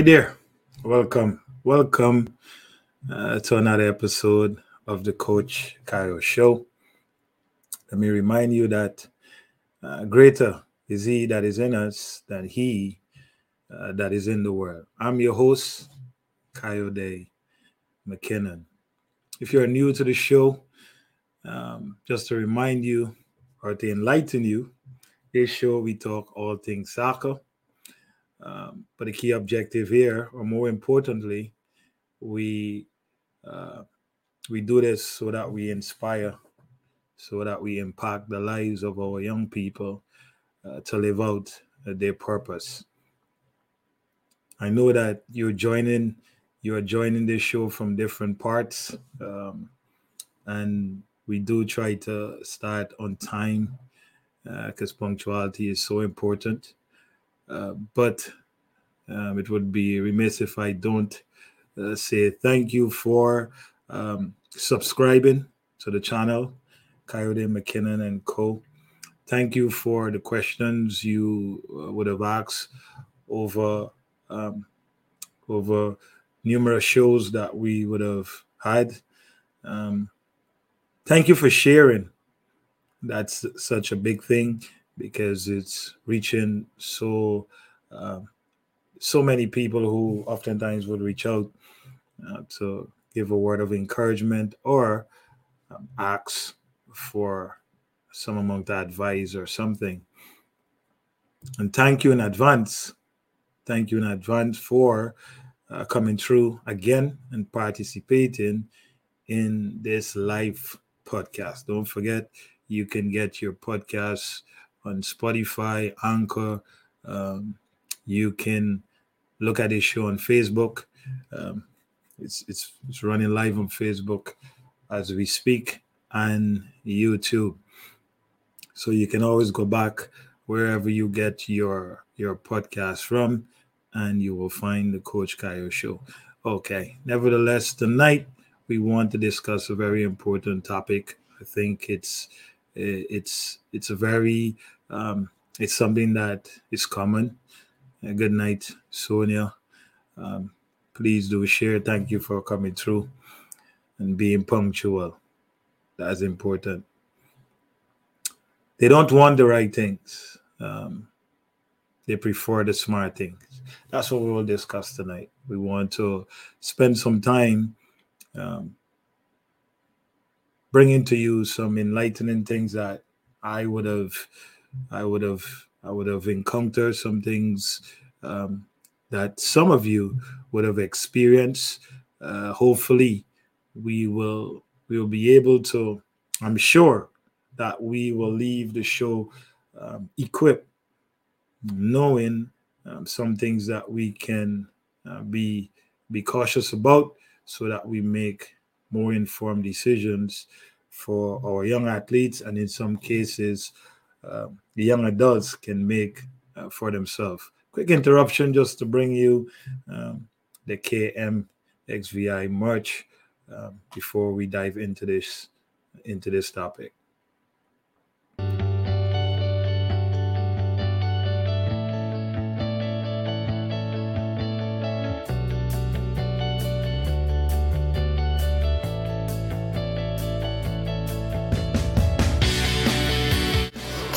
Hi there. Welcome. Welcome uh, to another episode of the Coach Kyle Show. Let me remind you that uh, greater is He that is in us than He uh, that is in the world. I'm your host, Kayode McKinnon. If you're new to the show, um, just to remind you or to enlighten you, this show we talk all things soccer. Um, but the key objective here, or more importantly, we uh, we do this so that we inspire, so that we impact the lives of our young people uh, to live out uh, their purpose. I know that you're joining you're joining this show from different parts, um, and we do try to start on time because uh, punctuality is so important. Uh, but um, it would be remiss if I don't uh, say thank you for um, subscribing to the channel, Kayode McKinnon and Co. Thank you for the questions you uh, would have asked over um, over numerous shows that we would have had. Um, thank you for sharing. That's such a big thing because it's reaching so uh, so many people who oftentimes would reach out uh, to give a word of encouragement or um, ask for some amount of advice or something. And thank you in advance. Thank you in advance for uh, coming through again and participating in this live podcast. Don't forget, you can get your podcast on Spotify, Anchor. Um, you can look at this show on Facebook. Um, it's it's it's running live on Facebook as we speak and YouTube. So you can always go back wherever you get your your podcast from and you will find the Coach Kayo show. Okay. Nevertheless, tonight we want to discuss a very important topic. I think it's it's it's a very um, it's something that is common. Uh, good night, Sonia. Um, please do share. Thank you for coming through and being punctual. That's important. They don't want the right things. Um, they prefer the smart things. That's what we will discuss tonight. We want to spend some time um, bringing to you some enlightening things that I would have, I would have, I would have encountered some things um, that some of you would have experienced. Uh, hopefully, we will we will be able to. I'm sure that we will leave the show um, equipped, knowing um, some things that we can uh, be be cautious about, so that we make more informed decisions for our young athletes, and in some cases, uh, the young adults can make uh, for themselves quick interruption just to bring you um, the KM XVI merch um, before we dive into this into this topic.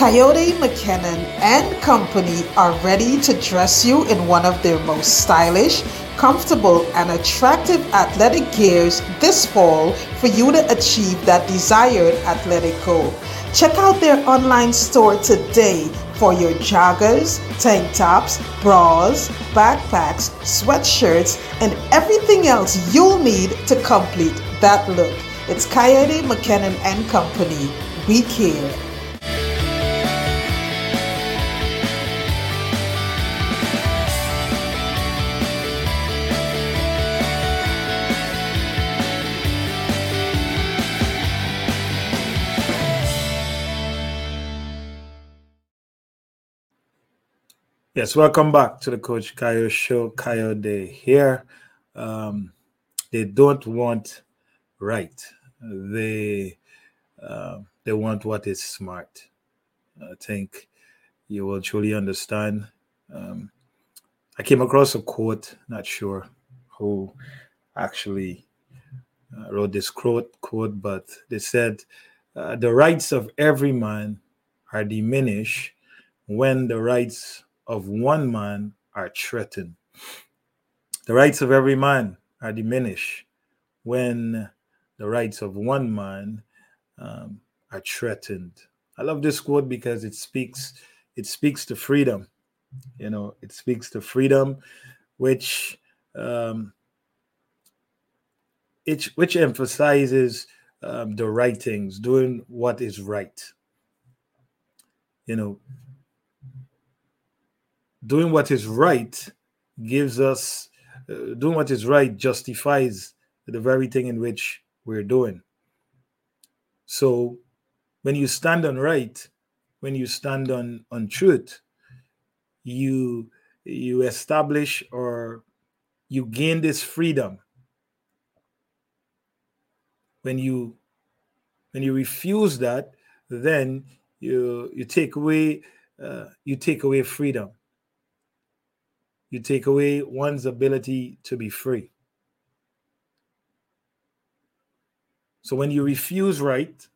Kayode McKinnon and Company are ready to dress you in one of their most stylish, comfortable, and attractive athletic gears this fall for you to achieve that desired athletic goal. Check out their online store today for your joggers, tank tops, bras, backpacks, sweatshirts, and everything else you'll need to complete that look. It's Kayode McKinnon and Company. We care. Yes, welcome back to the Coach Kayo Show. Kayode here. Um, they don't want right. They uh, they want what is smart. I think you will truly understand. Um, I came across a quote, not sure who actually uh, wrote this quote, quote, but they said, uh, "The rights of every man are diminished when the rights of one man are threatened. The rights of every man are diminished when the rights of one man um, are threatened. I love this quote because it speaks it speaks to freedom. You know, it speaks to freedom, which um, it, which emphasizes um, the right things, doing what is right. You know, doing what is right gives us uh, doing what is right justifies the very thing in which we're doing. So when you stand on right when you stand on on truth you you establish or you gain this freedom. When you when you refuse that then you you take away uh, you take away freedom you take away one's ability to be free. So when you refuse right,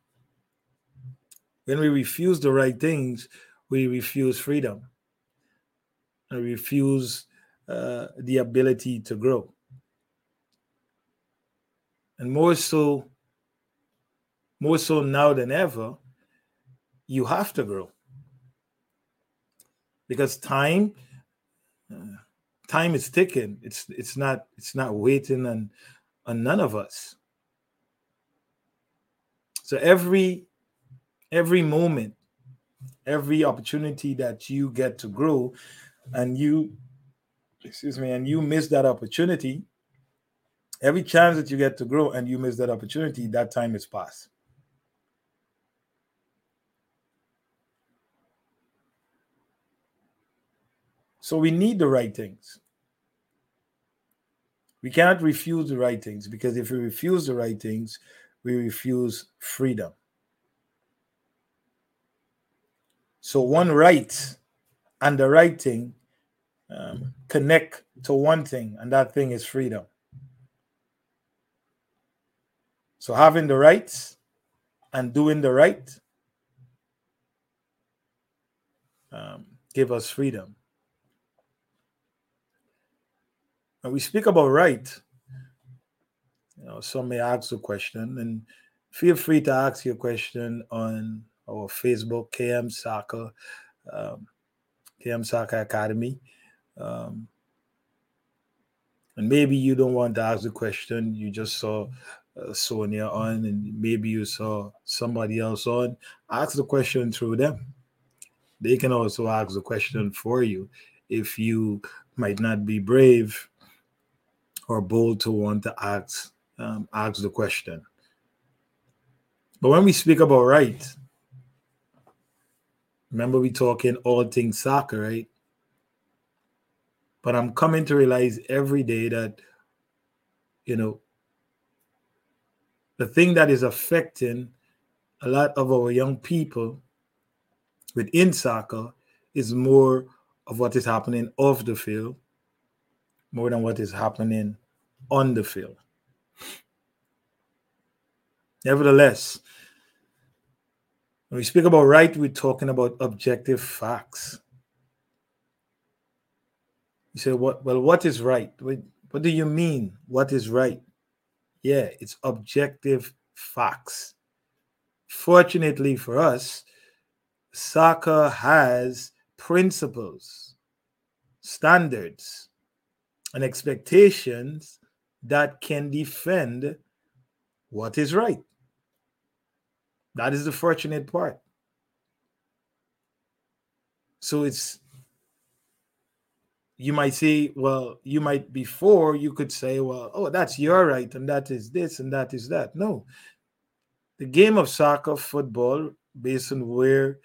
when we refuse the right things, we refuse freedom and refuse uh, the ability to grow. And more so, more so now than ever, you have to grow because time uh, time is ticking. It's it's not it's not waiting on on none of us. So every every moment, every opportunity that you get to grow, and you excuse me, and you miss that opportunity, every chance that you get to grow and you miss that opportunity, that time is past. So we need the right things. We cannot refuse the right things because if we refuse the right things, we refuse freedom. So one right and the right thing um, connect to one thing, and that thing is freedom. So having the rights and doing the right um, give us freedom. When we speak about right, you know, some may ask a question, and feel free to ask your question on our Facebook, KM Soccer, um, KM Soccer Academy. Um, and maybe you don't want to ask the question, you just saw uh, Sonia on, and maybe you saw somebody else on. Ask the question through them. They can also ask the question for you if you might not be brave or bold to want to ask um, ask the question. But when we speak about right, remember we talking all things soccer, right? But I'm coming to realize every day that you know the thing that is affecting a lot of our young people within soccer is more of what is happening off the field more than what is happening on the field. Nevertheless, when we speak about right, we're talking about objective facts. You say, what well, what is right? What, what do you mean? What is right? Yeah, it's objective facts. Fortunately for us, soccer has principles, standards, and expectations that can defend what is right. That is the fortunate part. So it's you might say, well, you might before you could say, well, oh, that's your right, and that is this, and that is that. No, the game of soccer, football, based on where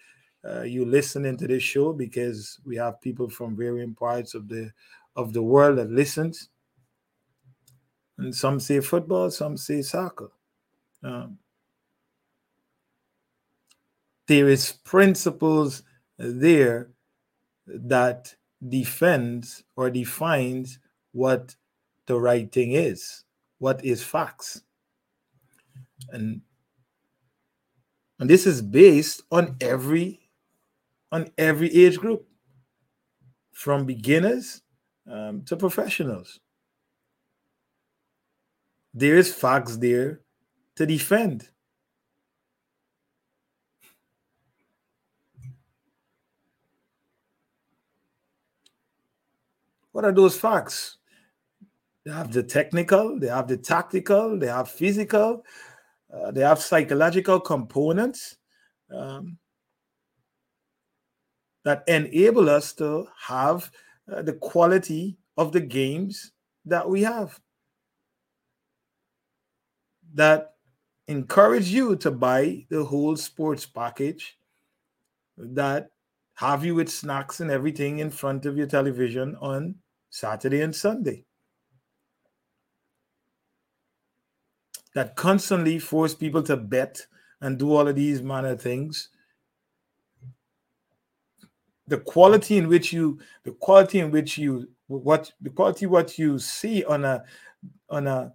uh, you listening to this show because we have people from varying parts of the of the world that listens. And some say football, some say soccer. Um, there is principles there that defends or defines what the right thing is, what is facts. And and this is based on every on every age group from beginners um, to professionals. There is facts there to defend. What are those facts they have the technical they have the tactical they have physical uh, they have psychological components um, that enable us to have uh, the quality of the games that we have that encourage you to buy the whole sports package that have you with snacks and everything in front of your television on Saturday and Sunday. That constantly force people to bet and do all of these manner of things the quality in which you the quality in which you what the quality what you see on a on a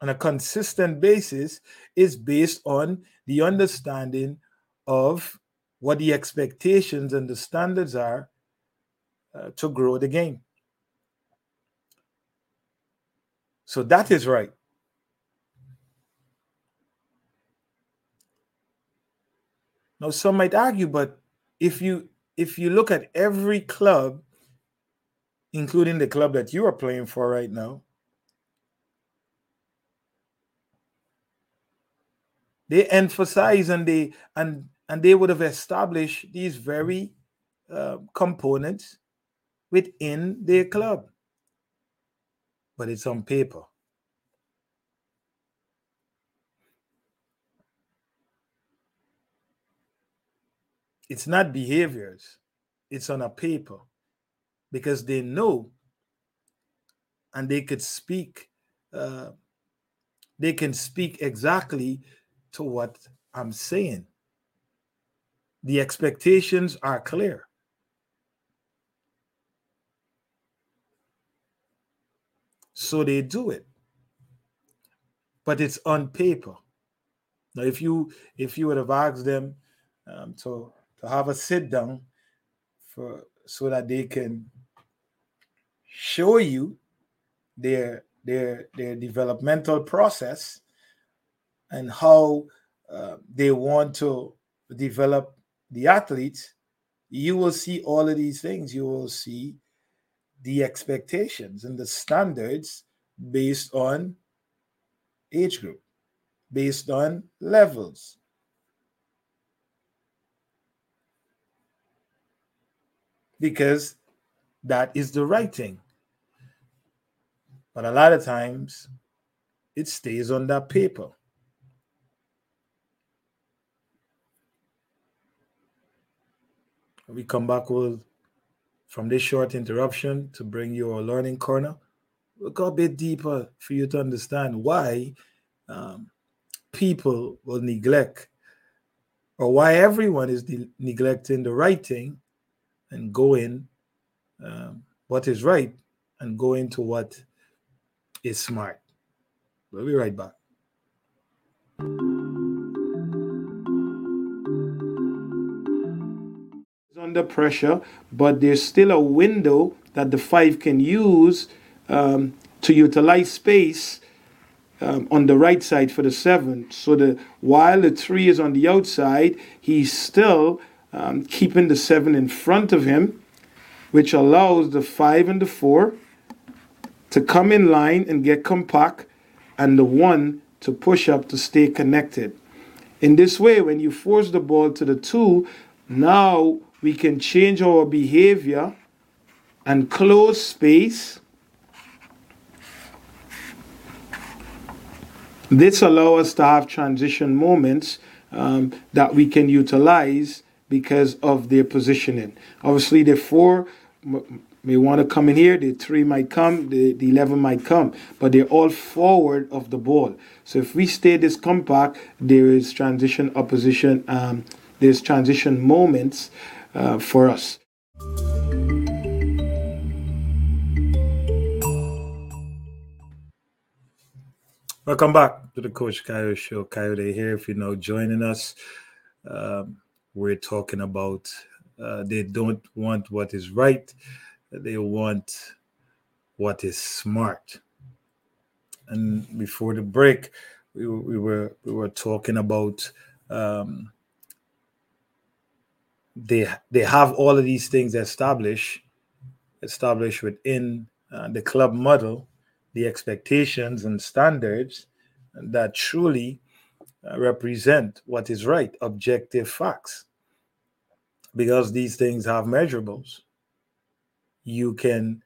on a consistent basis is based on the understanding of what the expectations and the standards are uh, to grow the game. So that is right. Now some might argue but if you if you look at every club, including the club that you are playing for right now, they emphasize and they and and they would have established these very uh, components within their club, but it's on paper. It's not behaviors, it's on a paper because they know and they could speak, uh, they can speak exactly to what I'm saying. The expectations are clear. So they do it. But it's on paper. Now, if you if you would have asked them um, to to have a sit down for so that they can show you their their their developmental process and how uh, they want to develop the athletes you will see all of these things. You will see the expectations and the standards based on age group based on levels because that is the right thing. But a lot of times it stays on that paper. We come back with from this short interruption to bring you a learning corner. We'll go a bit deeper for you to understand why um, people will neglect or why everyone is de- neglecting the right thing and go in um, what is right and go into what is smart. We'll be right back. It's Under pressure, but there's still a window that the five can use um, to utilize space um, on the right side for the seven. So the while the three is on the outside, he's still um, keeping the seven in front of him, which allows the five and the four to come in line and get compact, and the one to push up to stay connected. In this way, when you force the ball to the two, now we can change our behavior and close space. This allows us to have transition moments um, that we can utilize because of their positioning. Obviously, the four may want to come in here, the three might come, the, the 11 might come, but they're all forward of the ball. So if we stay this compact, there is transition opposition, um, there's transition moments uh, for us. Welcome back to the Coach Kayode Show. Kayode here. If you're now joining us, um, we're talking about uh, they don't want what is right, they want what is smart. And before the break, we, we were we were talking about um, they they have all of these things established established within uh, the club model the expectations and standards that truly represent what is right, objective facts. Because these things have measurables, you can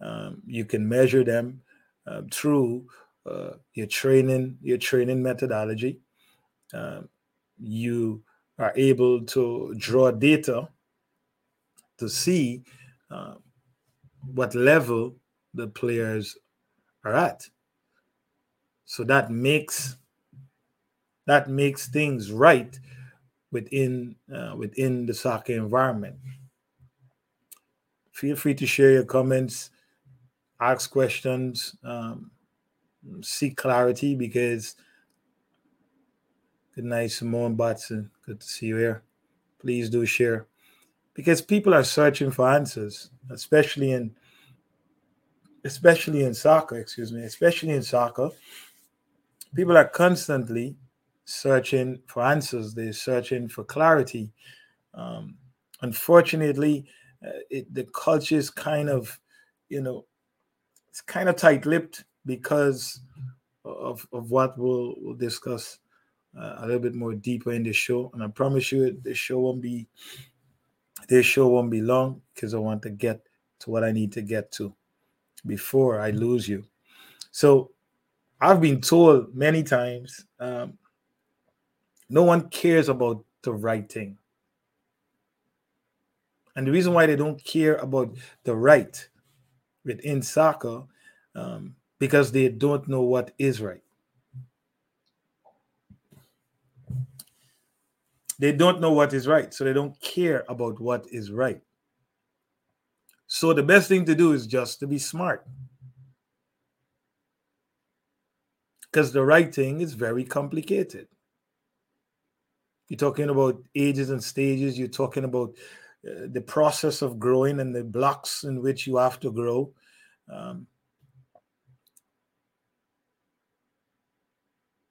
um, you can measure them uh, through uh, your training your training methodology. Um, you are able to draw data to see uh, what level the players are at. So that makes that makes things right within uh, within the soccer environment. Feel free to share your comments, ask questions, um, seek clarity because good night, Simone Batson. Good to see you here. Please do share because people are searching for answers, especially in especially in soccer, excuse me, especially in soccer, people are constantly searching for answers. They're searching for clarity. Um, unfortunately, uh, it, the culture is kind of, you know, it's kind of tight-lipped because of, of what we'll, we'll discuss uh, a little bit more deeper in the show. And I promise you, the show won't be this show won't be long because I want to get to what I need to get to before I lose you. So I've been told many times um, no one cares about the right thing. And the reason why they don't care about the right within soccer, um, because they don't know what is right. They don't know what is right, so they don't care about what is right. So the best thing to do is just to be smart. Because the right thing is very complicated. You're talking about ages and stages, you're talking about uh, the process of growing and the blocks in which you have to grow. Um,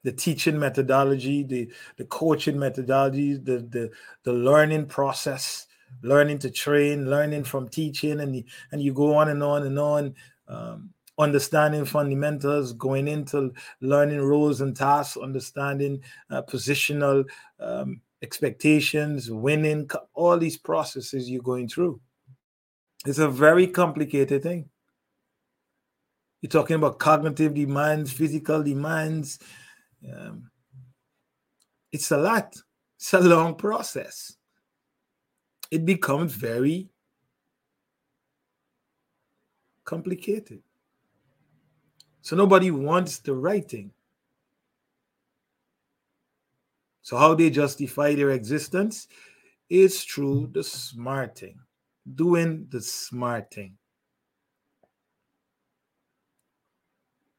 the teaching methodology, the, the coaching methodology, the, the, the learning process learning to train, learning from teaching, and and you go on and on and on. Um, understanding fundamentals, going into learning roles and tasks, understanding uh, positional um, expectations, winning, all these processes you're going through. It's a very complicated thing. You're talking about cognitive demands, physical demands. Um, it's a lot. It's a long process it becomes very complicated. So nobody wants the right thing. So how they justify their existence is through the smart thing, doing the smart thing.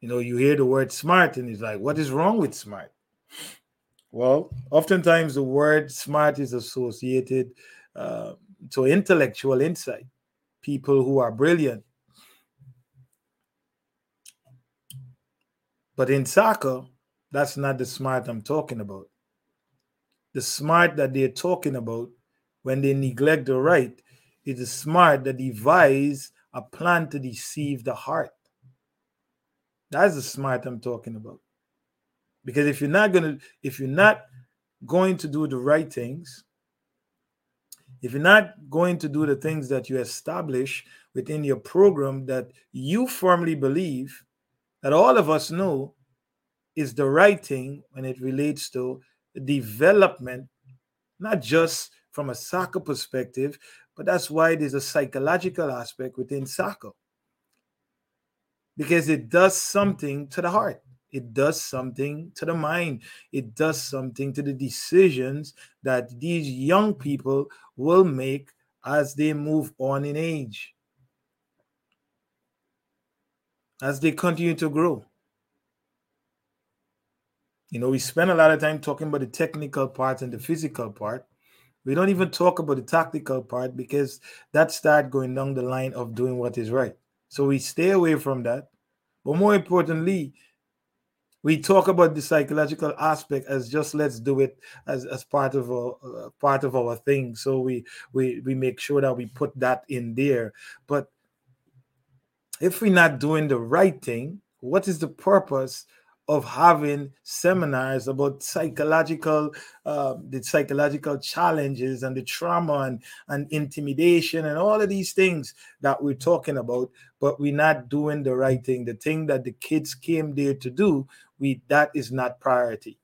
You know, you hear the word smart and it's like, what is wrong with smart? Well, oftentimes the word smart is associated uh, to intellectual insight, people who are brilliant. But in soccer, that's not the smart I'm talking about. The smart that they're talking about when they neglect the right is the smart that devise a plan to deceive the heart. That's the smart I'm talking about. Because if you're not gonna, if you're not going to do the right things, if you're not going to do the things that you establish within your program that you firmly believe that all of us know is the right thing when it relates to development, not just from a soccer perspective, but that's why there's a psychological aspect within soccer. Because it does something to the heart. It does something to the mind. It does something to the decisions that these young people will make as they move on in age, as they continue to grow. You know, we spend a lot of time talking about the technical part and the physical part. We don't even talk about the tactical part because that start going down the line of doing what is right. So we stay away from that. But more importantly, we talk about the psychological aspect as just let's do it as, as part of a uh, part of our thing so we we we make sure that we put that in there but if we're not doing the right thing what is the purpose of having seminars about psychological uh, the psychological challenges and the trauma and, and intimidation and all of these things that we're talking about but we're not doing the right thing? The thing that the kids came there to do we that is not priority.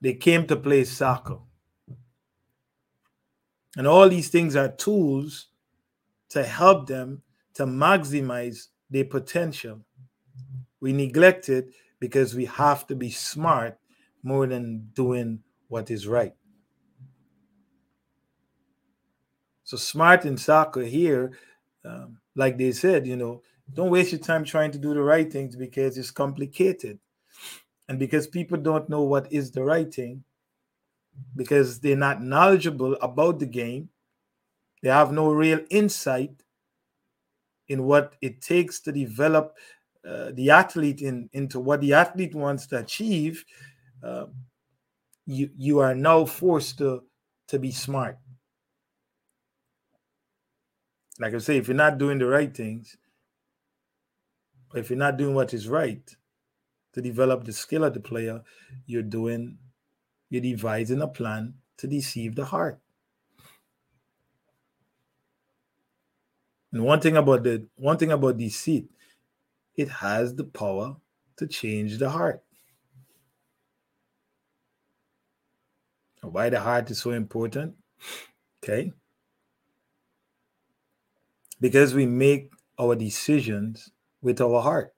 They came to play soccer. And all these things are tools to help them to maximize their potential we neglect it because we have to be smart more than doing what is right. So, smart in soccer here, um, like they said, you know, don't waste your time trying to do the right things because it's complicated. And because people don't know what is the right thing, because they're not knowledgeable about the game, they have no real insight in what it takes to develop uh, the athlete in into what the athlete wants to achieve, uh, you you are now forced to to be smart. Like I say, if you're not doing the right things, if you're not doing what is right to develop the skill of the player, you're doing, you're devising a plan to deceive the heart. And one thing about the one thing about deceit it has the power to change the heart. Why the heart is so important? Okay. Because we make our decisions with our heart.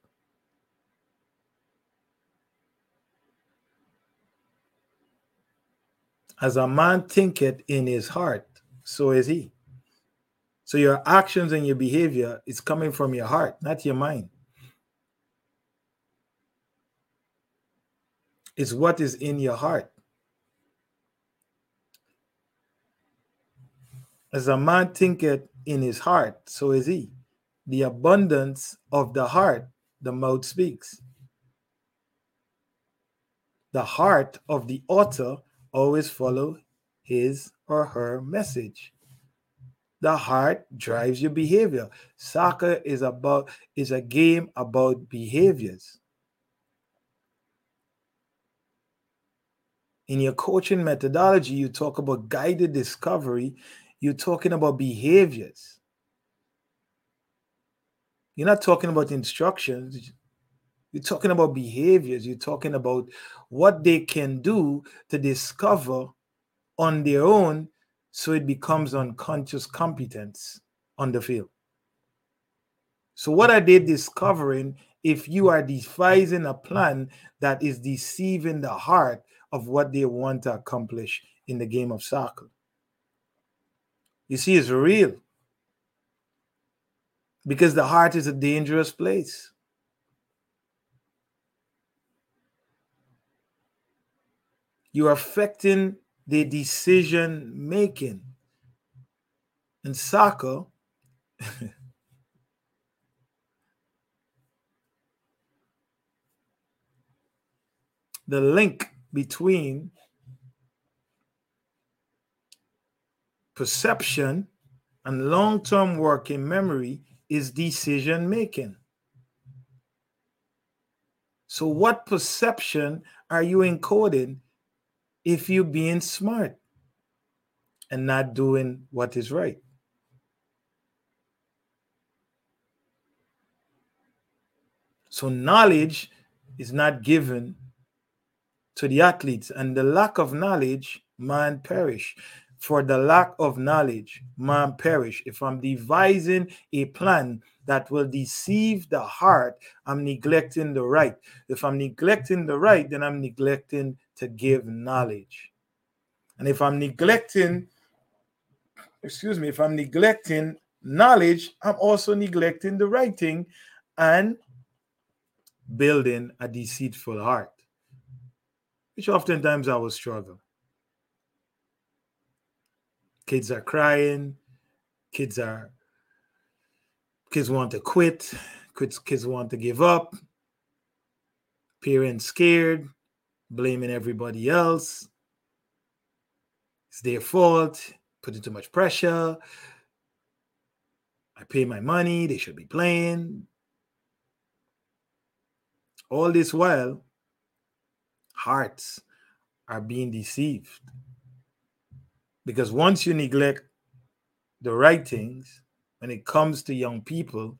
As a man thinketh in his heart, so is he. So your actions and your behavior is coming from your heart, not your mind. It's what is in your heart. As a man thinketh in his heart, so is he. The abundance of the heart, the mouth speaks. The heart of the author always follow his or her message. The heart drives your behavior. Soccer is about is a game about behaviors. in your coaching methodology, you talk about guided discovery, you're talking about behaviors. You're not talking about instructions. You're talking about behaviors. You're talking about what they can do to discover on their own so it becomes unconscious competence on the field. So, what are they discovering if you are devising a plan that is deceiving the heart of what they want to accomplish in the game of soccer. You see, it's real because the heart is a dangerous place. You're affecting the decision making. In soccer, the link between perception and long term working memory is decision making. So, what perception are you encoding if you're being smart and not doing what is right? So, knowledge is not given to the athletes, and the lack of knowledge man perish. For the lack of knowledge, man perish. If I'm devising a plan that will deceive the heart, I'm neglecting the right. If I'm neglecting the right, then I'm neglecting to give knowledge. And if I'm neglecting, excuse me, if I'm neglecting knowledge, I'm also neglecting the writing and building a deceitful heart, which oftentimes I will struggle. Kids are crying, kids are kids want to quit, kids, kids want to give up, parents scared, blaming everybody else. It's their fault, putting too much pressure. I pay my money, they should be playing. All this while, hearts are being deceived. Because once you neglect the right things, when it comes to young people,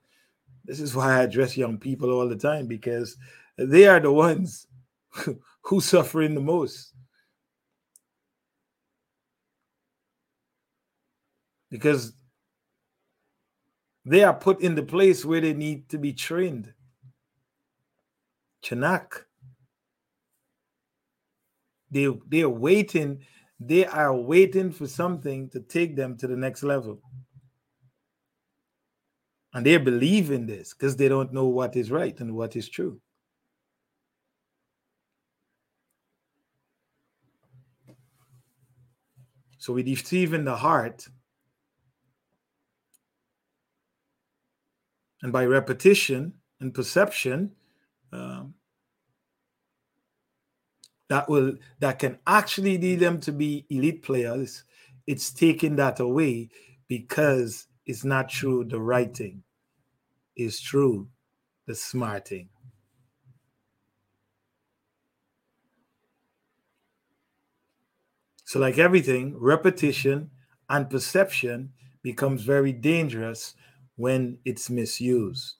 this is why I address young people all the time because they are the ones who suffering the most. Because they are put in the place where they need to be trained. Chanak. They they are waiting, they are waiting for something to take them to the next level. And they believe in this because they don't know what is right and what is true. So we deceive in the heart. And by repetition and perception, um, that will that can actually lead them to be elite players. It's taking that away because it's not true the right thing. It's true the smart thing. So, like everything, repetition and perception becomes very dangerous when it's misused.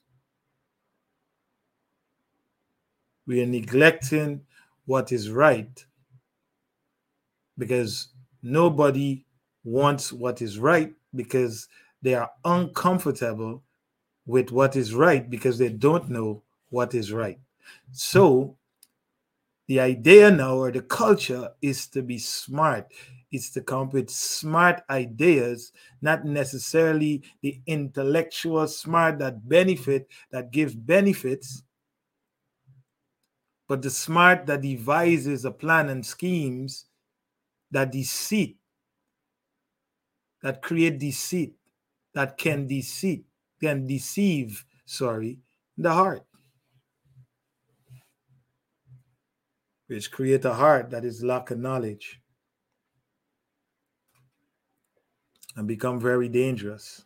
We are neglecting what is right because nobody wants what is right because they are uncomfortable with what is right because they don't know what is right. So the idea now or the culture is to be smart. It's to come up with smart ideas, not necessarily the intellectual smart that benefit, that gives benefits, but the smart that devises a plan and schemes that deceit, that create deceit that can deceive, can deceive, sorry, the heart. Which create a heart that is lack of knowledge and become very dangerous.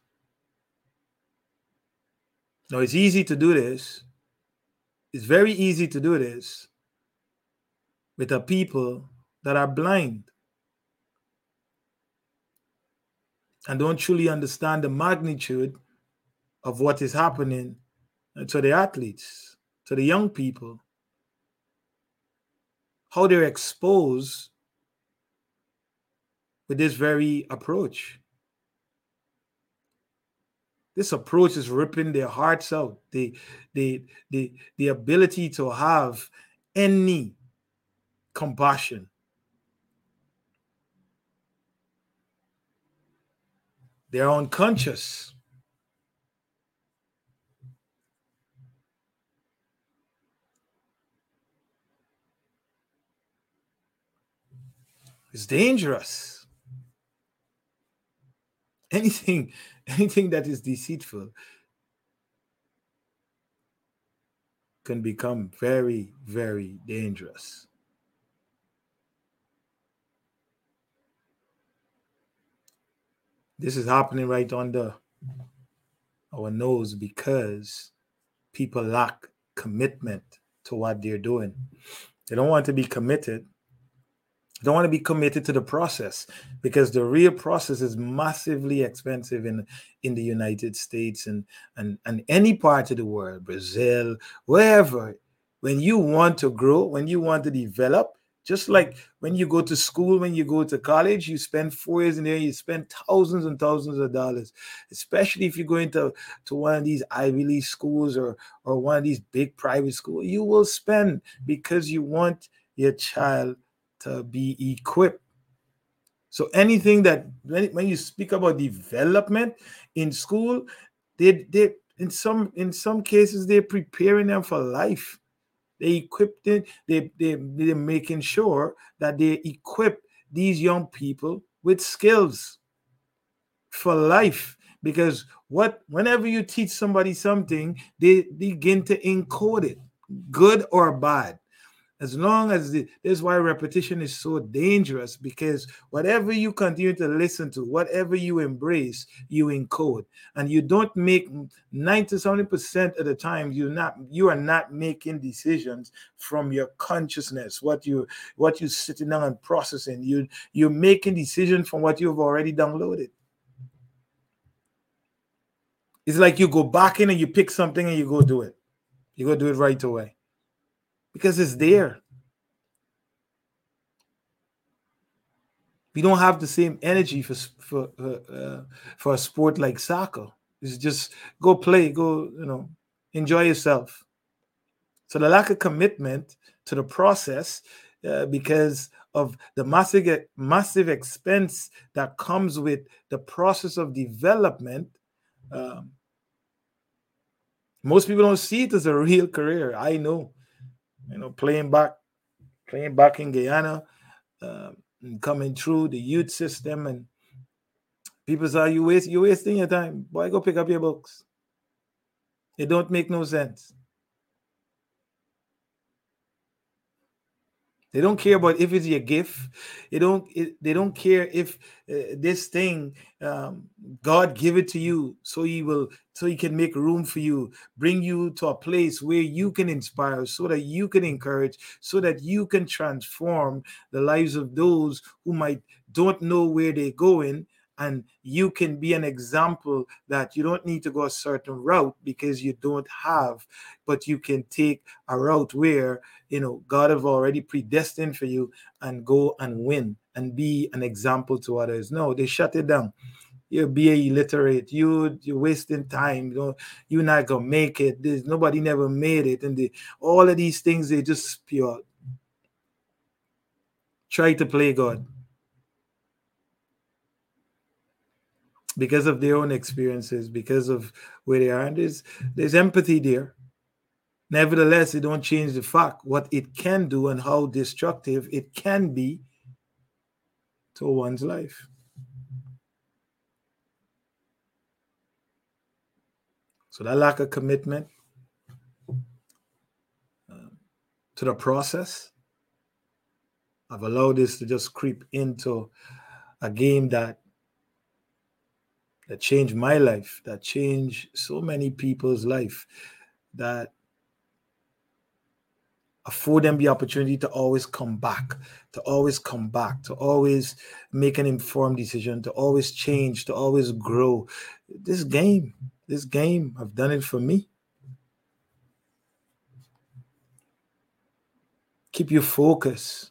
Now it's easy to do this. It's very easy to do this with a people that are blind and don't truly understand the magnitude of what is happening to the athletes, to the young people, how they're exposed with this very approach. This approach is ripping their hearts out. The, the, the, the ability to have any compassion They're unconscious. It's dangerous. Anything, anything that is deceitful can become very, very dangerous. This is happening right under our nose because people lack commitment to what they're doing. They don't want to be committed. Don't want to be committed to the process because the real process is massively expensive in, in the United States and, and, and any part of the world, Brazil, wherever. When you want to grow, when you want to develop, Just like when you go to school, when you go to college, you spend four years in there, you spend thousands and thousands of dollars, especially if you go into to one of these Ivy League schools or or one of these big private schools, you will spend because you want your child to be equipped. So anything that when, you speak about development in school, they they in some in some cases they're preparing them for life they equipped it, they, they, they're making sure that they equip these young people with skills for life. Because what whenever you teach somebody something, they begin to encode it, good or bad as long as the, this is why repetition is so dangerous because whatever you continue to listen to whatever you embrace you encode. And you don't make 90 70 percent of the time you not you are not making decisions from your consciousness what you what you sitting down and processing. You you're making decisions from what you've already downloaded. It's like you go back in and you pick something and you go do it. You go do it right away because it's there. We don't have the same energy for for uh, for a sport like soccer. It's just go play, go you know, enjoy yourself. So the lack of commitment to the process, uh, because of the massive massive expense that comes with the process of development. Um, most people don't see it as a real career. I know you know, playing back, playing back in Guyana, uh, coming through the youth system, and people say you waste you wasting your time. Boy, go pick up your books. It don't make no sense. They don't care about if it's your gift. They don't. It, they don't care if uh, this thing um, God give it to you, so He will, so He can make room for you, bring you to a place where you can inspire, so that you can encourage, so that you can transform the lives of those who might don't know where they're going, and you can be an example that you don't need to go a certain route because you don't have but you can take a route where you know god have already predestined for you and go and win and be an example to others no they shut it down you're BA illiterate, you you're wasting time, you know, you're not gonna make it. There's nobody never made it, and the, all of these things they just pure. Try to play God. Because of their own experiences, because of where they are. And there's there's empathy there. Nevertheless, it don't change the fact what it can do and how destructive it can be to one's life. So that lack of commitment uh, to the process, I've allowed this to just creep into a game that that changed my life, that changed so many people's life, that afford them the opportunity to always come back, to always come back, to always make an informed decision, to always change, to always grow. This game, this game, I've done it for me. Keep your focus.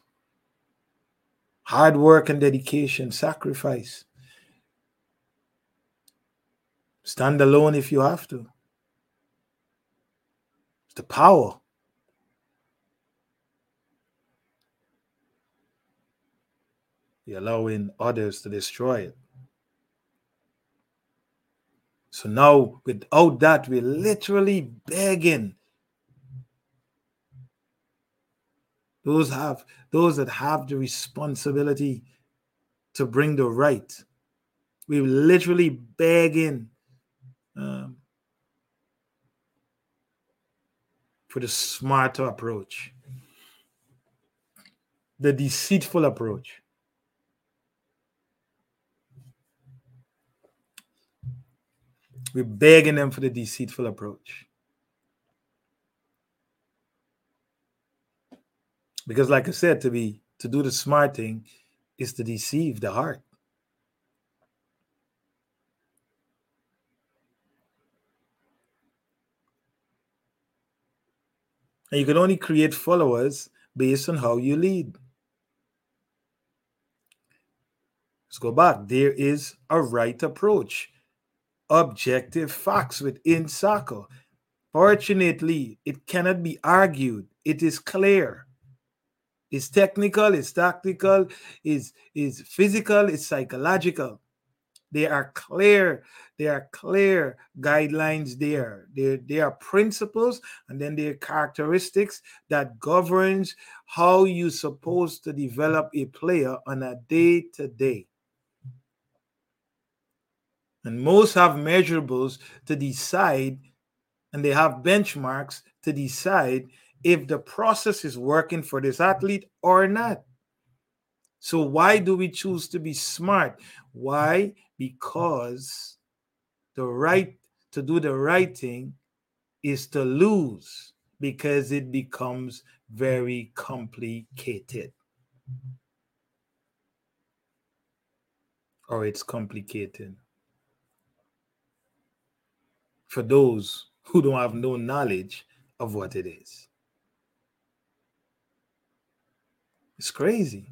Hard work and dedication, sacrifice. Stand alone if you have to. It's the power. You're allowing others to destroy it. So now, without that, we're literally begging those have those that have the responsibility to bring the right. We're literally begging um, for the smarter approach, the deceitful approach. We're begging them for the deceitful approach. Because, like I said, to be to do the smart thing is to deceive the heart. And you can only create followers based on how you lead. Let's go back. There is a right approach, objective facts within soccer. Fortunately, it cannot be argued. It is clear. It's technical, it's tactical, it's, it's physical, it's psychological. They are clear. There are clear guidelines there. There, there are principles and then there are characteristics that governs how you're supposed to develop a player on a day to day. And most have measurables to decide, and they have benchmarks to decide if the process is working for this athlete or not. So, why do we choose to be smart? Why? Because the right to do the right thing is to lose because it becomes very complicated. Or it's complicated for those who don't have no knowledge of what it is. It's crazy.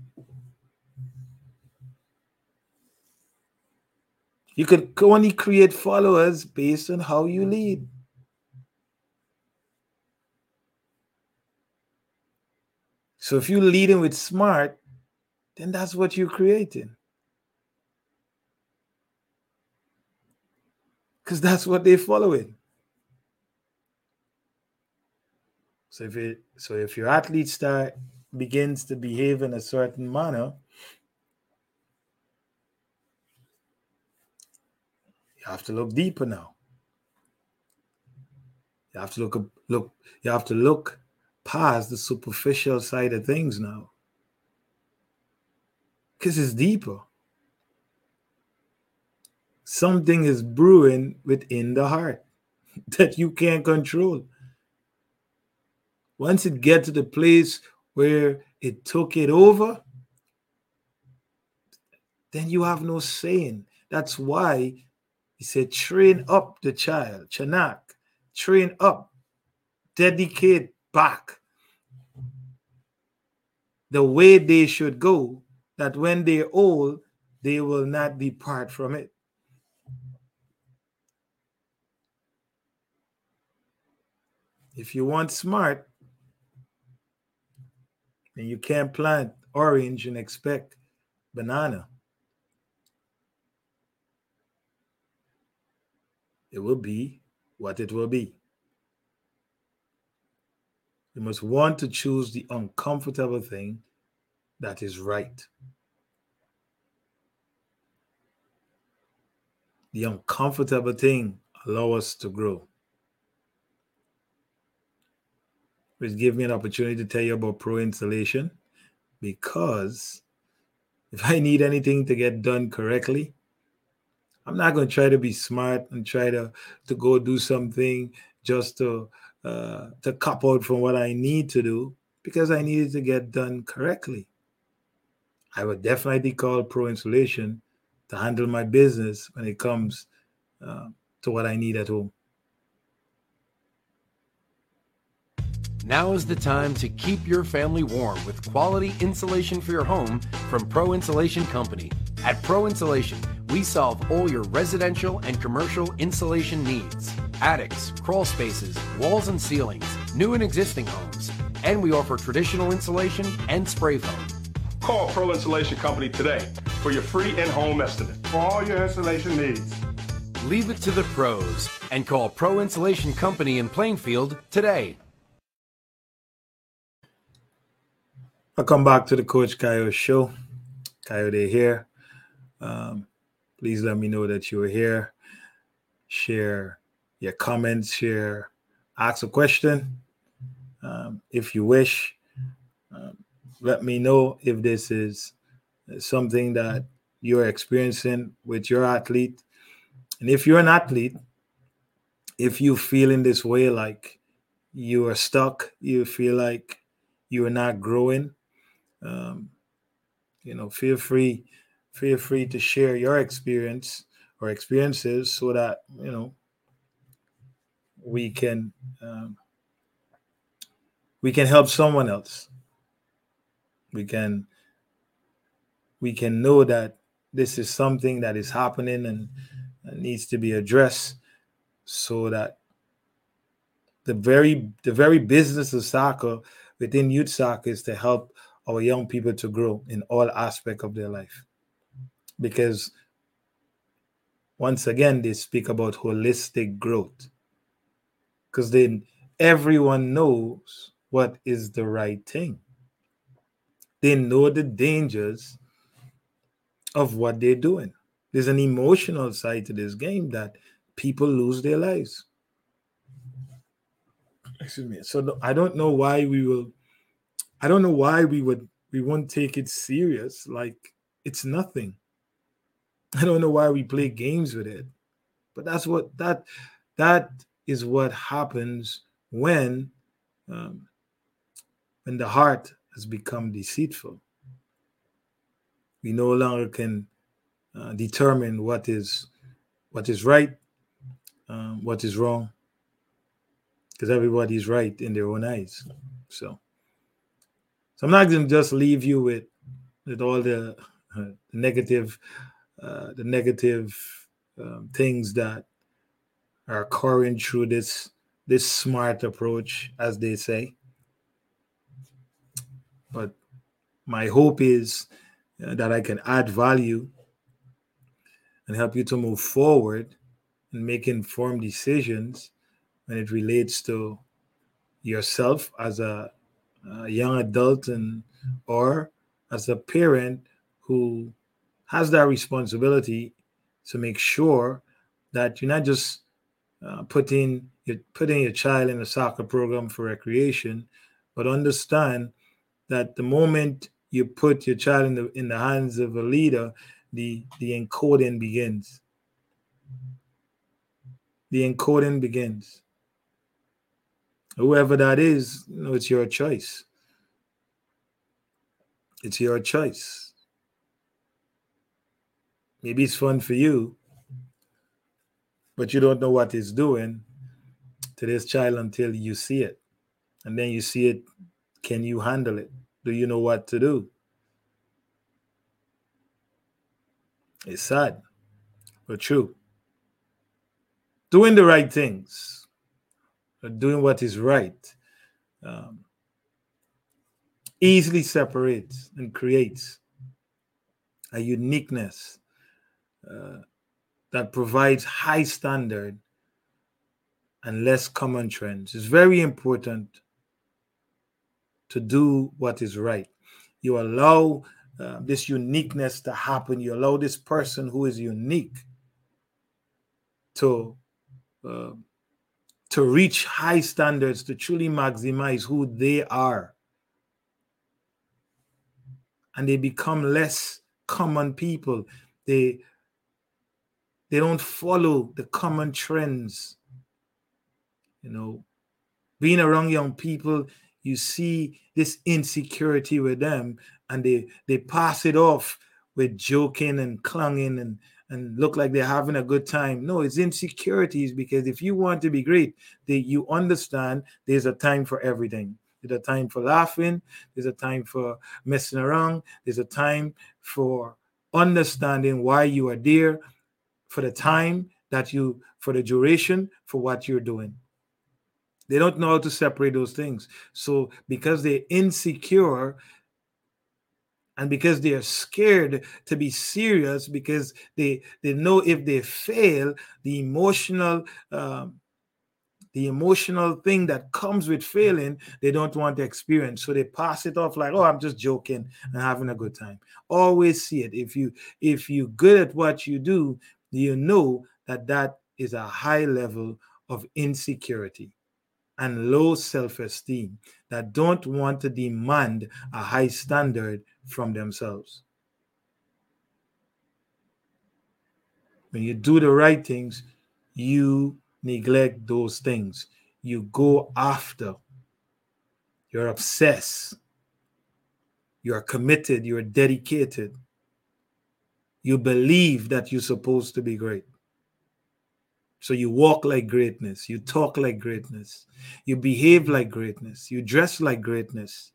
You can only create followers based on how you mm-hmm. lead. So if you're leading with smart, then that's what you're creating. because that's what they're following. So if it so if your athlete start begins to behave in a certain manner, you have to look deeper now. You have to look look you have to look past the superficial side of things now. Because it's deeper something is brewing within the heart that you can't control. Once it gets to the place where it took it over, then you have no saying. That's why he said, train up the child, Chanak, train up, dedicate back the way they should go, that when they're old, they will not depart from it. If you want smart, then you can't plant orange and expect banana. It will be what it will be. You must want to choose the uncomfortable thing that is right. The uncomfortable thing allow us to grow. which gave me an opportunity to tell you about Pro Insulation because if I need anything to get done correctly, I'm not going to try to be smart and try to, to go do something just to uh, to cop out from what I need to do because I needed to get done correctly. I would definitely call pro Insulation to handle my business when it comes uh, to what I need at home. Now is the time to keep your family warm with quality insulation for your home from Pro Insulation Company. At Pro Insulation, we solve all your residential and commercial insulation needs attics, crawl spaces, walls and ceilings, new and existing homes. And we offer traditional insulation and spray foam. Call Pro Insulation Company today for your free in home estimate for all your insulation needs. Leave it to the pros and call Pro Insulation Company in Plainfield today. Welcome back to the Coach Kayode Show. Kayode here. Um, please let me know that you are here. Share your comments, share, ask a question um, if you wish. Um, let me know if this is something that you're experiencing with your athlete. And if you're an athlete, if you feel in this way like you are stuck, you feel like you are not growing, um, you know feel free feel free to share your experience or experiences so that you know we can um, we can help someone else. We can we can know that this is something that is happening and, and needs to be addressed so that the very the very business of soccer within youth soccer is to help our young people to grow in all aspect of their life because once again they speak about holistic growth. Because then everyone knows what is the right thing. They know the dangers of what they're doing. There's an emotional side to this game that people lose their lives. Excuse me. So i don't know why we will i don't know why we would we won't take it serious like it's nothing i don't know why we play games with it but that's what that that is what happens when um, when the heart has become deceitful we no longer can uh, determine what is what is right um, what is wrong because everybody's right in their own eyes. So, so I'm not going to just leave you with with all the uh, negative, uh, the negative um, things that are occurring through this this smart approach, as they say. But my hope is uh, that I can add value and help you to move forward and make informed decisions when it relates to yourself as a, a young adult and or as a parent who has that responsibility to make sure that you're not just uh, putting you're putting your child in a soccer program for recreation, but understand that the moment you put your child in the in the hands of a leader, the the encoding begins. The encoding begins whoever that is, you know, it's your choice. It's your choice. Maybe it's fun for you, but you don't know what it's doing to this child until you see it. And then you see it. Can you handle it? Do you know what to do? It's sad, but true. Doing the right things doing what is right um, easily separates and creates a uniqueness uh, that provides high standard and less common trends. It's very important to do what is right. You allow uh, this uniqueness to happen. You allow this person who is unique to uh, to reach high standards to truly maximize who they are. And they become less common people. They they don't follow the common trends. You know, being around young people, you see this insecurity with them, and they they pass it off with joking and clanging and and look like they're having a good time. No, it's insecurities because if you want to be great, they, you understand there's a time for everything. There's a time for laughing, there's a time for messing around, there's a time for understanding why you are there, for the time that you, for the duration, for what you're doing. They don't know how to separate those things. So, because they're insecure, and because they are scared to be serious because they they know if they fail the emotional um, the emotional thing that comes with failing they don't want to experience so they pass it off like oh i'm just joking and having a good time always see it if you if you're good at what you do you know that that is a high level of insecurity and low self-esteem that don't want to demand a high standard from themselves. When you do the right things, you neglect those things. You go after. You're obsessed. You're committed. You're dedicated. You believe that you're supposed to be great. So you walk like greatness, you talk like greatness, you behave like greatness, you dress like greatness,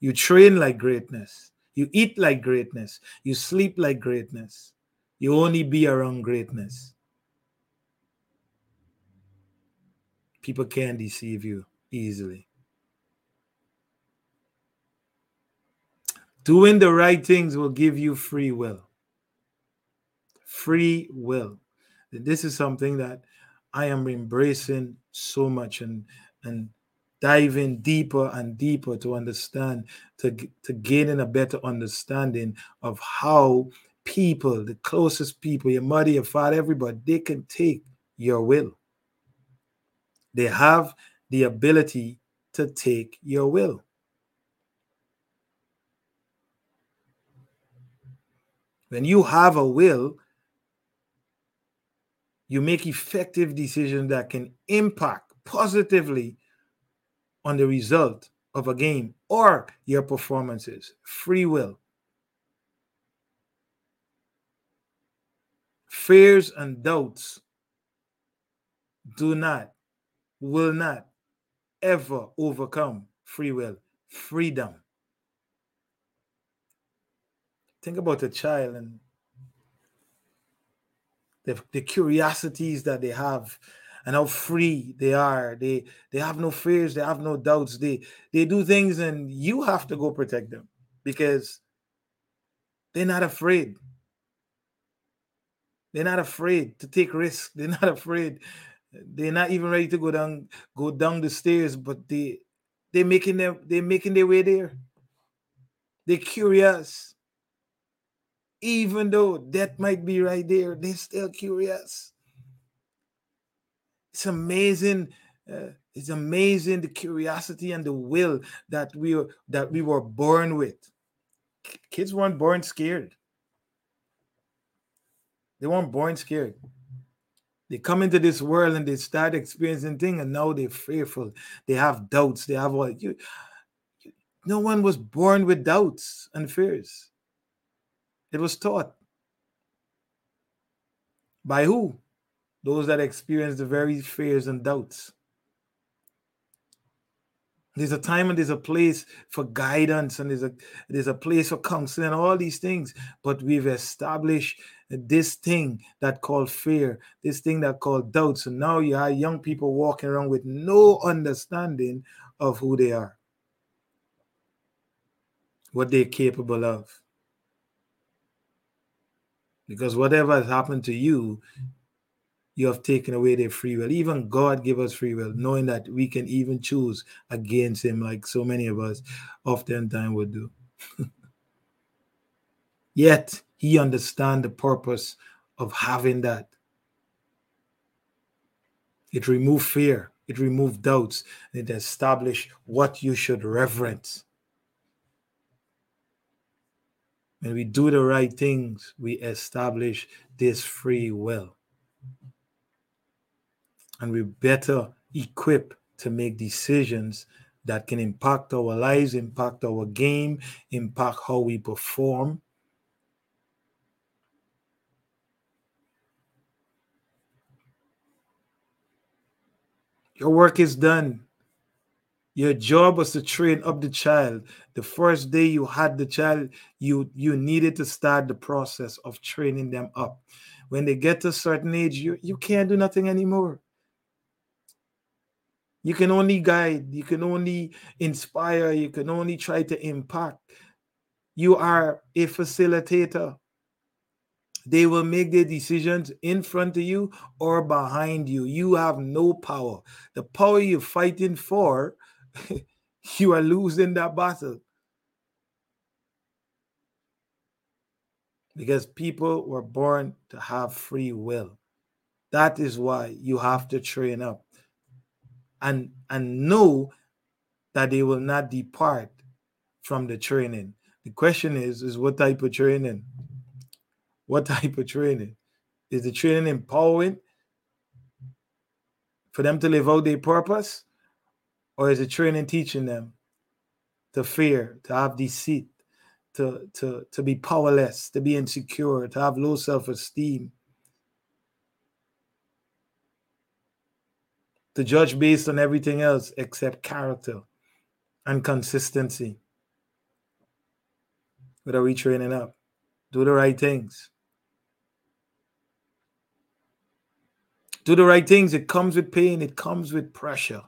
you train like greatness, You eat like greatness. You sleep like greatness. You only be around greatness. People can deceive you easily. Doing the right things will give you free will. Free will. This is something that I am embracing so much and and diving deeper and deeper to understand to to gaining a better understanding of how people, the closest people, your mother, your father, everybody, they can take your will. They have the ability to take your will. When you have a will, you make effective decisions that can impact positively on the result of a game or your performances. Free will. Fears and doubts do not, will not ever overcome free will, freedom. Think about a child and the, the curiosities that they have and how free they are. They they have no fears, they have no doubts. They they do things and you have to go protect them because they're not afraid. They're not afraid to take risks. They're not afraid. They're not even ready to go down go down the stairs, but they they're making them they're making their way there. They're curious even though death might be right there, they're still curious. It's amazing. Uh, it's amazing the curiosity and the will that we that we were born with. Kids weren't born scared. They weren't born scared. They come into this world and they start experiencing things, and now they're fearful. They have doubts. They have all you. No one was born with doubts and fears. It was taught. By who? Those that experience the very fears and doubts. There's a time and there's a place for guidance and there's a there's a place for counseling and all these things. But we've established this thing that called fear, this thing that called doubt. So now you have young people walking around with no understanding of who they are, what they're capable of. Because whatever has happened to you, you have taken away their free will. Even God gave us free will, knowing that we can even choose against Him, like so many of us oftentimes would do. Yet He understands the purpose of having that. It removed fear, it removed doubts, it established what you should reverence. When we do the right things, we establish this free will. And we're better equipped to make decisions that can impact our lives, impact our game, impact how we perform. Your work is done. Your job was to train up the child. The first day you had the child, you you needed to start the process of training them up. When they get to a certain age, you, you can't do nothing anymore. You can only guide, you can only inspire, you can only try to impact. You are a facilitator. They will make their decisions in front of you or behind you. You have no power. The power you're fighting for you are losing that battle. Because people were born to have free will. That is why you have to train up and and know that they will not depart from the training. The question is is what type of training? What type of training? Is the training empowering for them to live out their purpose? Or is it training teaching them to fear, to have deceit, to, to, to be powerless, to be insecure, to have low self esteem? To judge based on everything else except character and consistency. What are we training up? Do the right things. Do the right things. It comes with pain, it comes with pressure.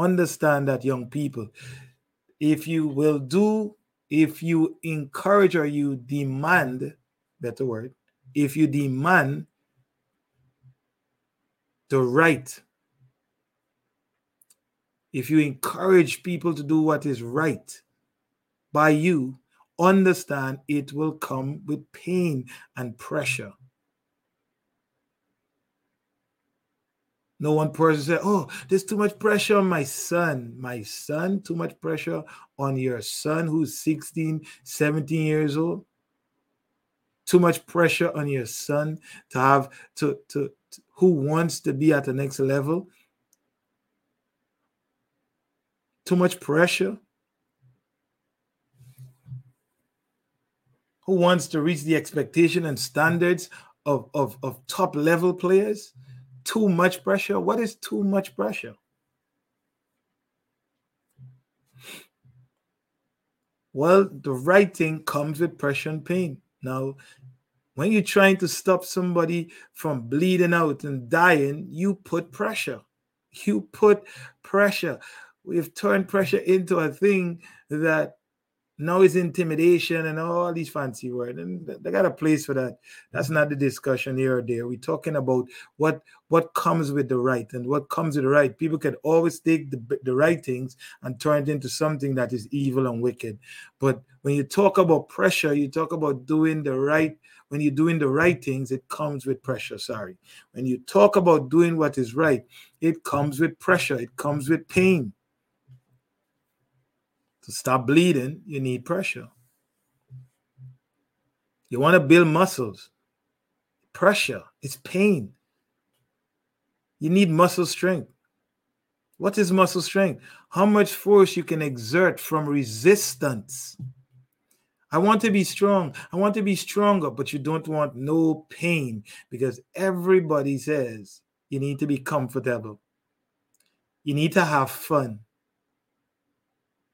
Understand that, young people. If you will do, if you encourage or you demand, better word, if you demand the right, if you encourage people to do what is right by you, understand it will come with pain and pressure. No one person said, Oh, there's too much pressure on my son. My son, too much pressure on your son who's 16, 17 years old. Too much pressure on your son to have to, to, to who wants to be at the next level. Too much pressure. Who wants to reach the expectation and standards of, of, of top level players? Too much pressure? What is too much pressure? Well, the right thing comes with pressure and pain. Now, when you're trying to stop somebody from bleeding out and dying, you put pressure. You put pressure. We've turned pressure into a thing that now it's intimidation and all these fancy words. And they got a place for that. That's not the discussion here or there. We're talking about what what comes with the right and what comes with the right. People can always take the, the right things and turn it into something that is evil and wicked. But when you talk about pressure you talk about doing the right when you're doing the right things it comes with pressure sorry. When you talk about doing what is right it comes with pressure. It comes with pain to stop bleeding, you need pressure. You want to build muscles. Pressure, it's pain. You need muscle strength. What is muscle strength? How much force you can exert from resistance. I want to be strong. I want to be stronger, but you don't want no pain because everybody says you need to be comfortable. You need to have fun.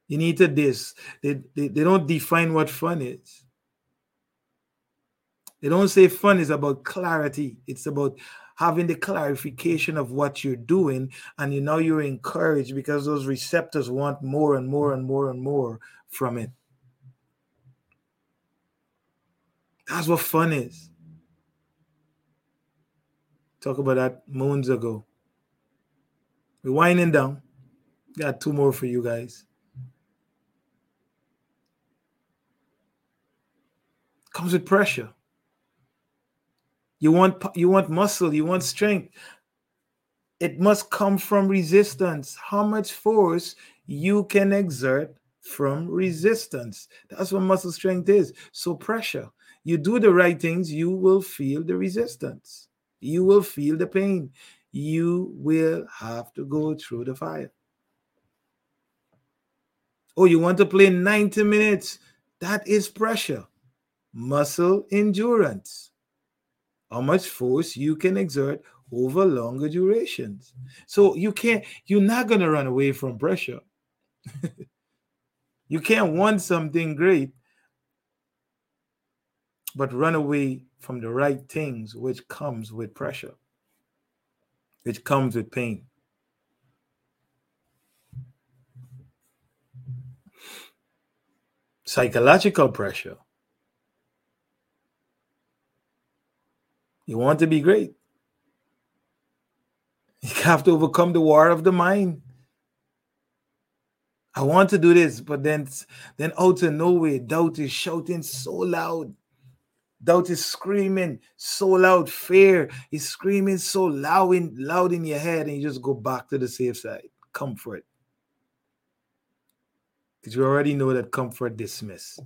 You need to this. They, they, they don't define what fun is. They don't say fun is about clarity. It's about having the clarification of what you're doing. And you know you're encouraged because those receptors want more and more and more and more from it. That's what fun is. Talk about that moons ago. We're winding down. Got two more for you guys. Comes with pressure. You want you want muscle, you want strength. It must come from resistance. How much force you can exert from resistance. That's what muscle strength is. So pressure. You do the right things, you will feel the resistance. You will feel the pain. You will have to go through the fire. Oh, you want to play 90 minutes? That is pressure muscle endurance, how much force you can exert over longer durations. So you can't, you're not going to run away from pressure. you can't want something great, but run away from the right things, which comes with pressure, which comes with pain. Psychological pressure You want to be great. You have to overcome the war of the mind. I want to do this, but then, then out of nowhere, doubt is shouting so loud. Doubt is screaming so loud. Fear is screaming so loud in, loud in your head, and you just go back to the safe side. Comfort. Because you already know that comfort dismiss.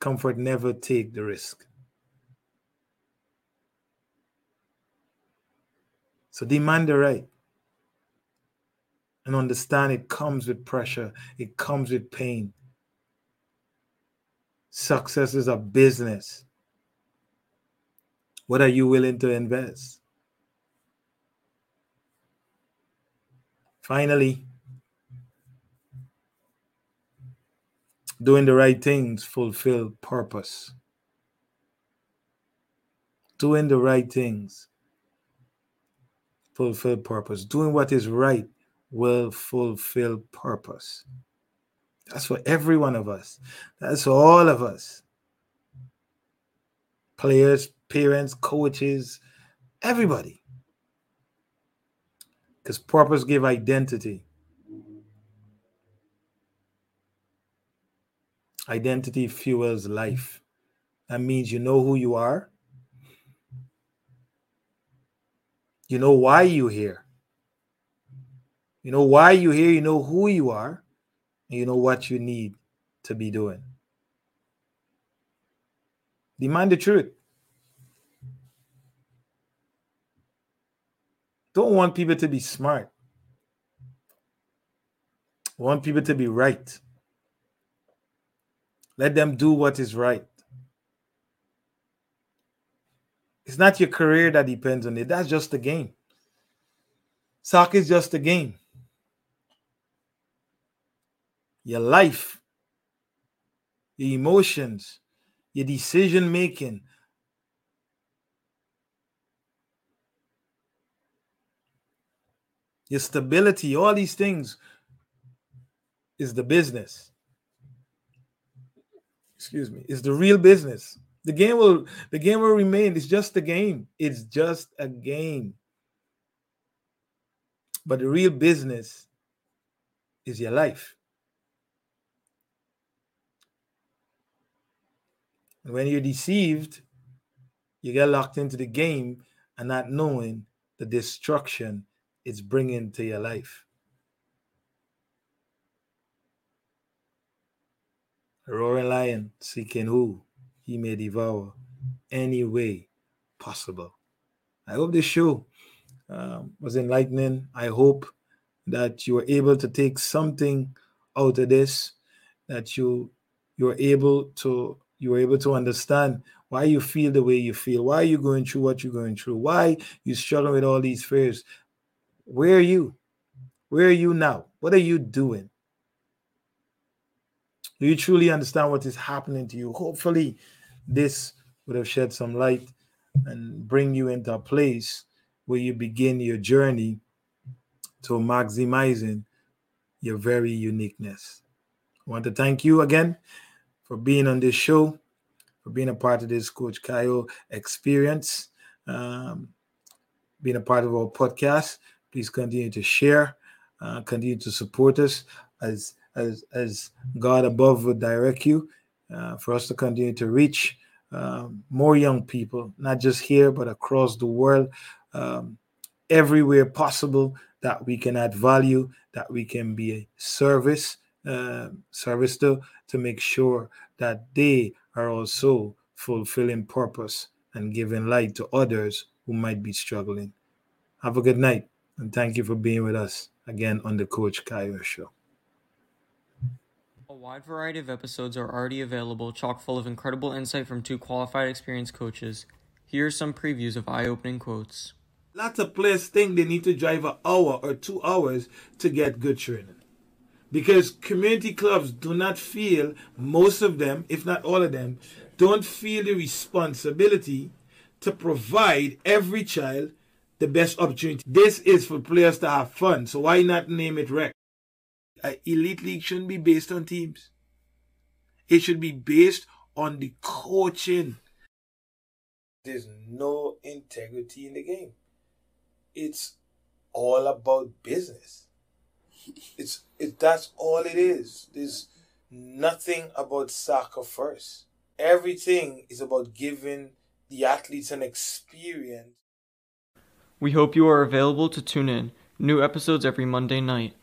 Comfort never take the risk. So demand the right. And understand it comes with pressure, it comes with pain. Success is a business. What are you willing to invest? Finally, Doing the right things fulfill purpose. Doing the right things fulfill purpose. Doing what is right will fulfill purpose. That's for every one of us. That's for all of us. Players, parents, coaches, everybody. Because purpose give identity. Identity fuels life. That means you know who you are. You know why you're here. You know why you're here. You know who you are. And you know what you need to be doing. Demand the truth. Don't want people to be smart. Want people to be right. Let them do what is right. It's not your career that depends on it. That's just a game. Soccer is just a game. Your life, your emotions, your decision making. Your stability, all these things is the business. Excuse me, is the real business. The game will the game will remain. It's just a game. It's just a game. But the real business is your life. When you're deceived, you get locked into the game and not knowing the destruction it's bringing to your life. A roaring lion seeking who he may devour any way possible. I hope this show um, was enlightening. I hope that you were able to take something out of this, that you you were able to you were able to understand why you feel the way you feel, why you're going through what you're going through, why you struggle with all these fears. Where are you? Where are you now? What are you doing? Do you truly understand what is happening to you? Hopefully, this would have shed some light and bring you into a place where you begin your journey to maximizing your very uniqueness. I want to thank you again for being on this show, for being a part of this Coach Kayo experience, um, being a part of our podcast. Please continue to share, uh, continue to support us as as as God above would direct you uh, for us to continue to reach um, more young people, not just here but across the world, um, everywhere possible that we can add value, that we can be a service, uh, service to to make sure that they are also fulfilling purpose and giving light to others who might be struggling. Have a good night and thank you for being with us again on the Coach Kayo Show. A wide variety of episodes are already available, chock full of incredible insight from two qualified experienced coaches. Here are some previews of eye opening quotes. Lots of players think they need to drive an hour or two hours to get good training. Because community clubs do not feel, most of them, if not all of them, don't feel the responsibility to provide every child the best opportunity. This is for players to have fun, so why not name it rec? An elite league shouldn't be based on teams. It should be based on the coaching. There's no integrity in the game. It's all about business. It's it that's all it is. There's nothing about soccer first. Everything is about giving the athletes an experience. We hope you are available to tune in. New episodes every Monday night.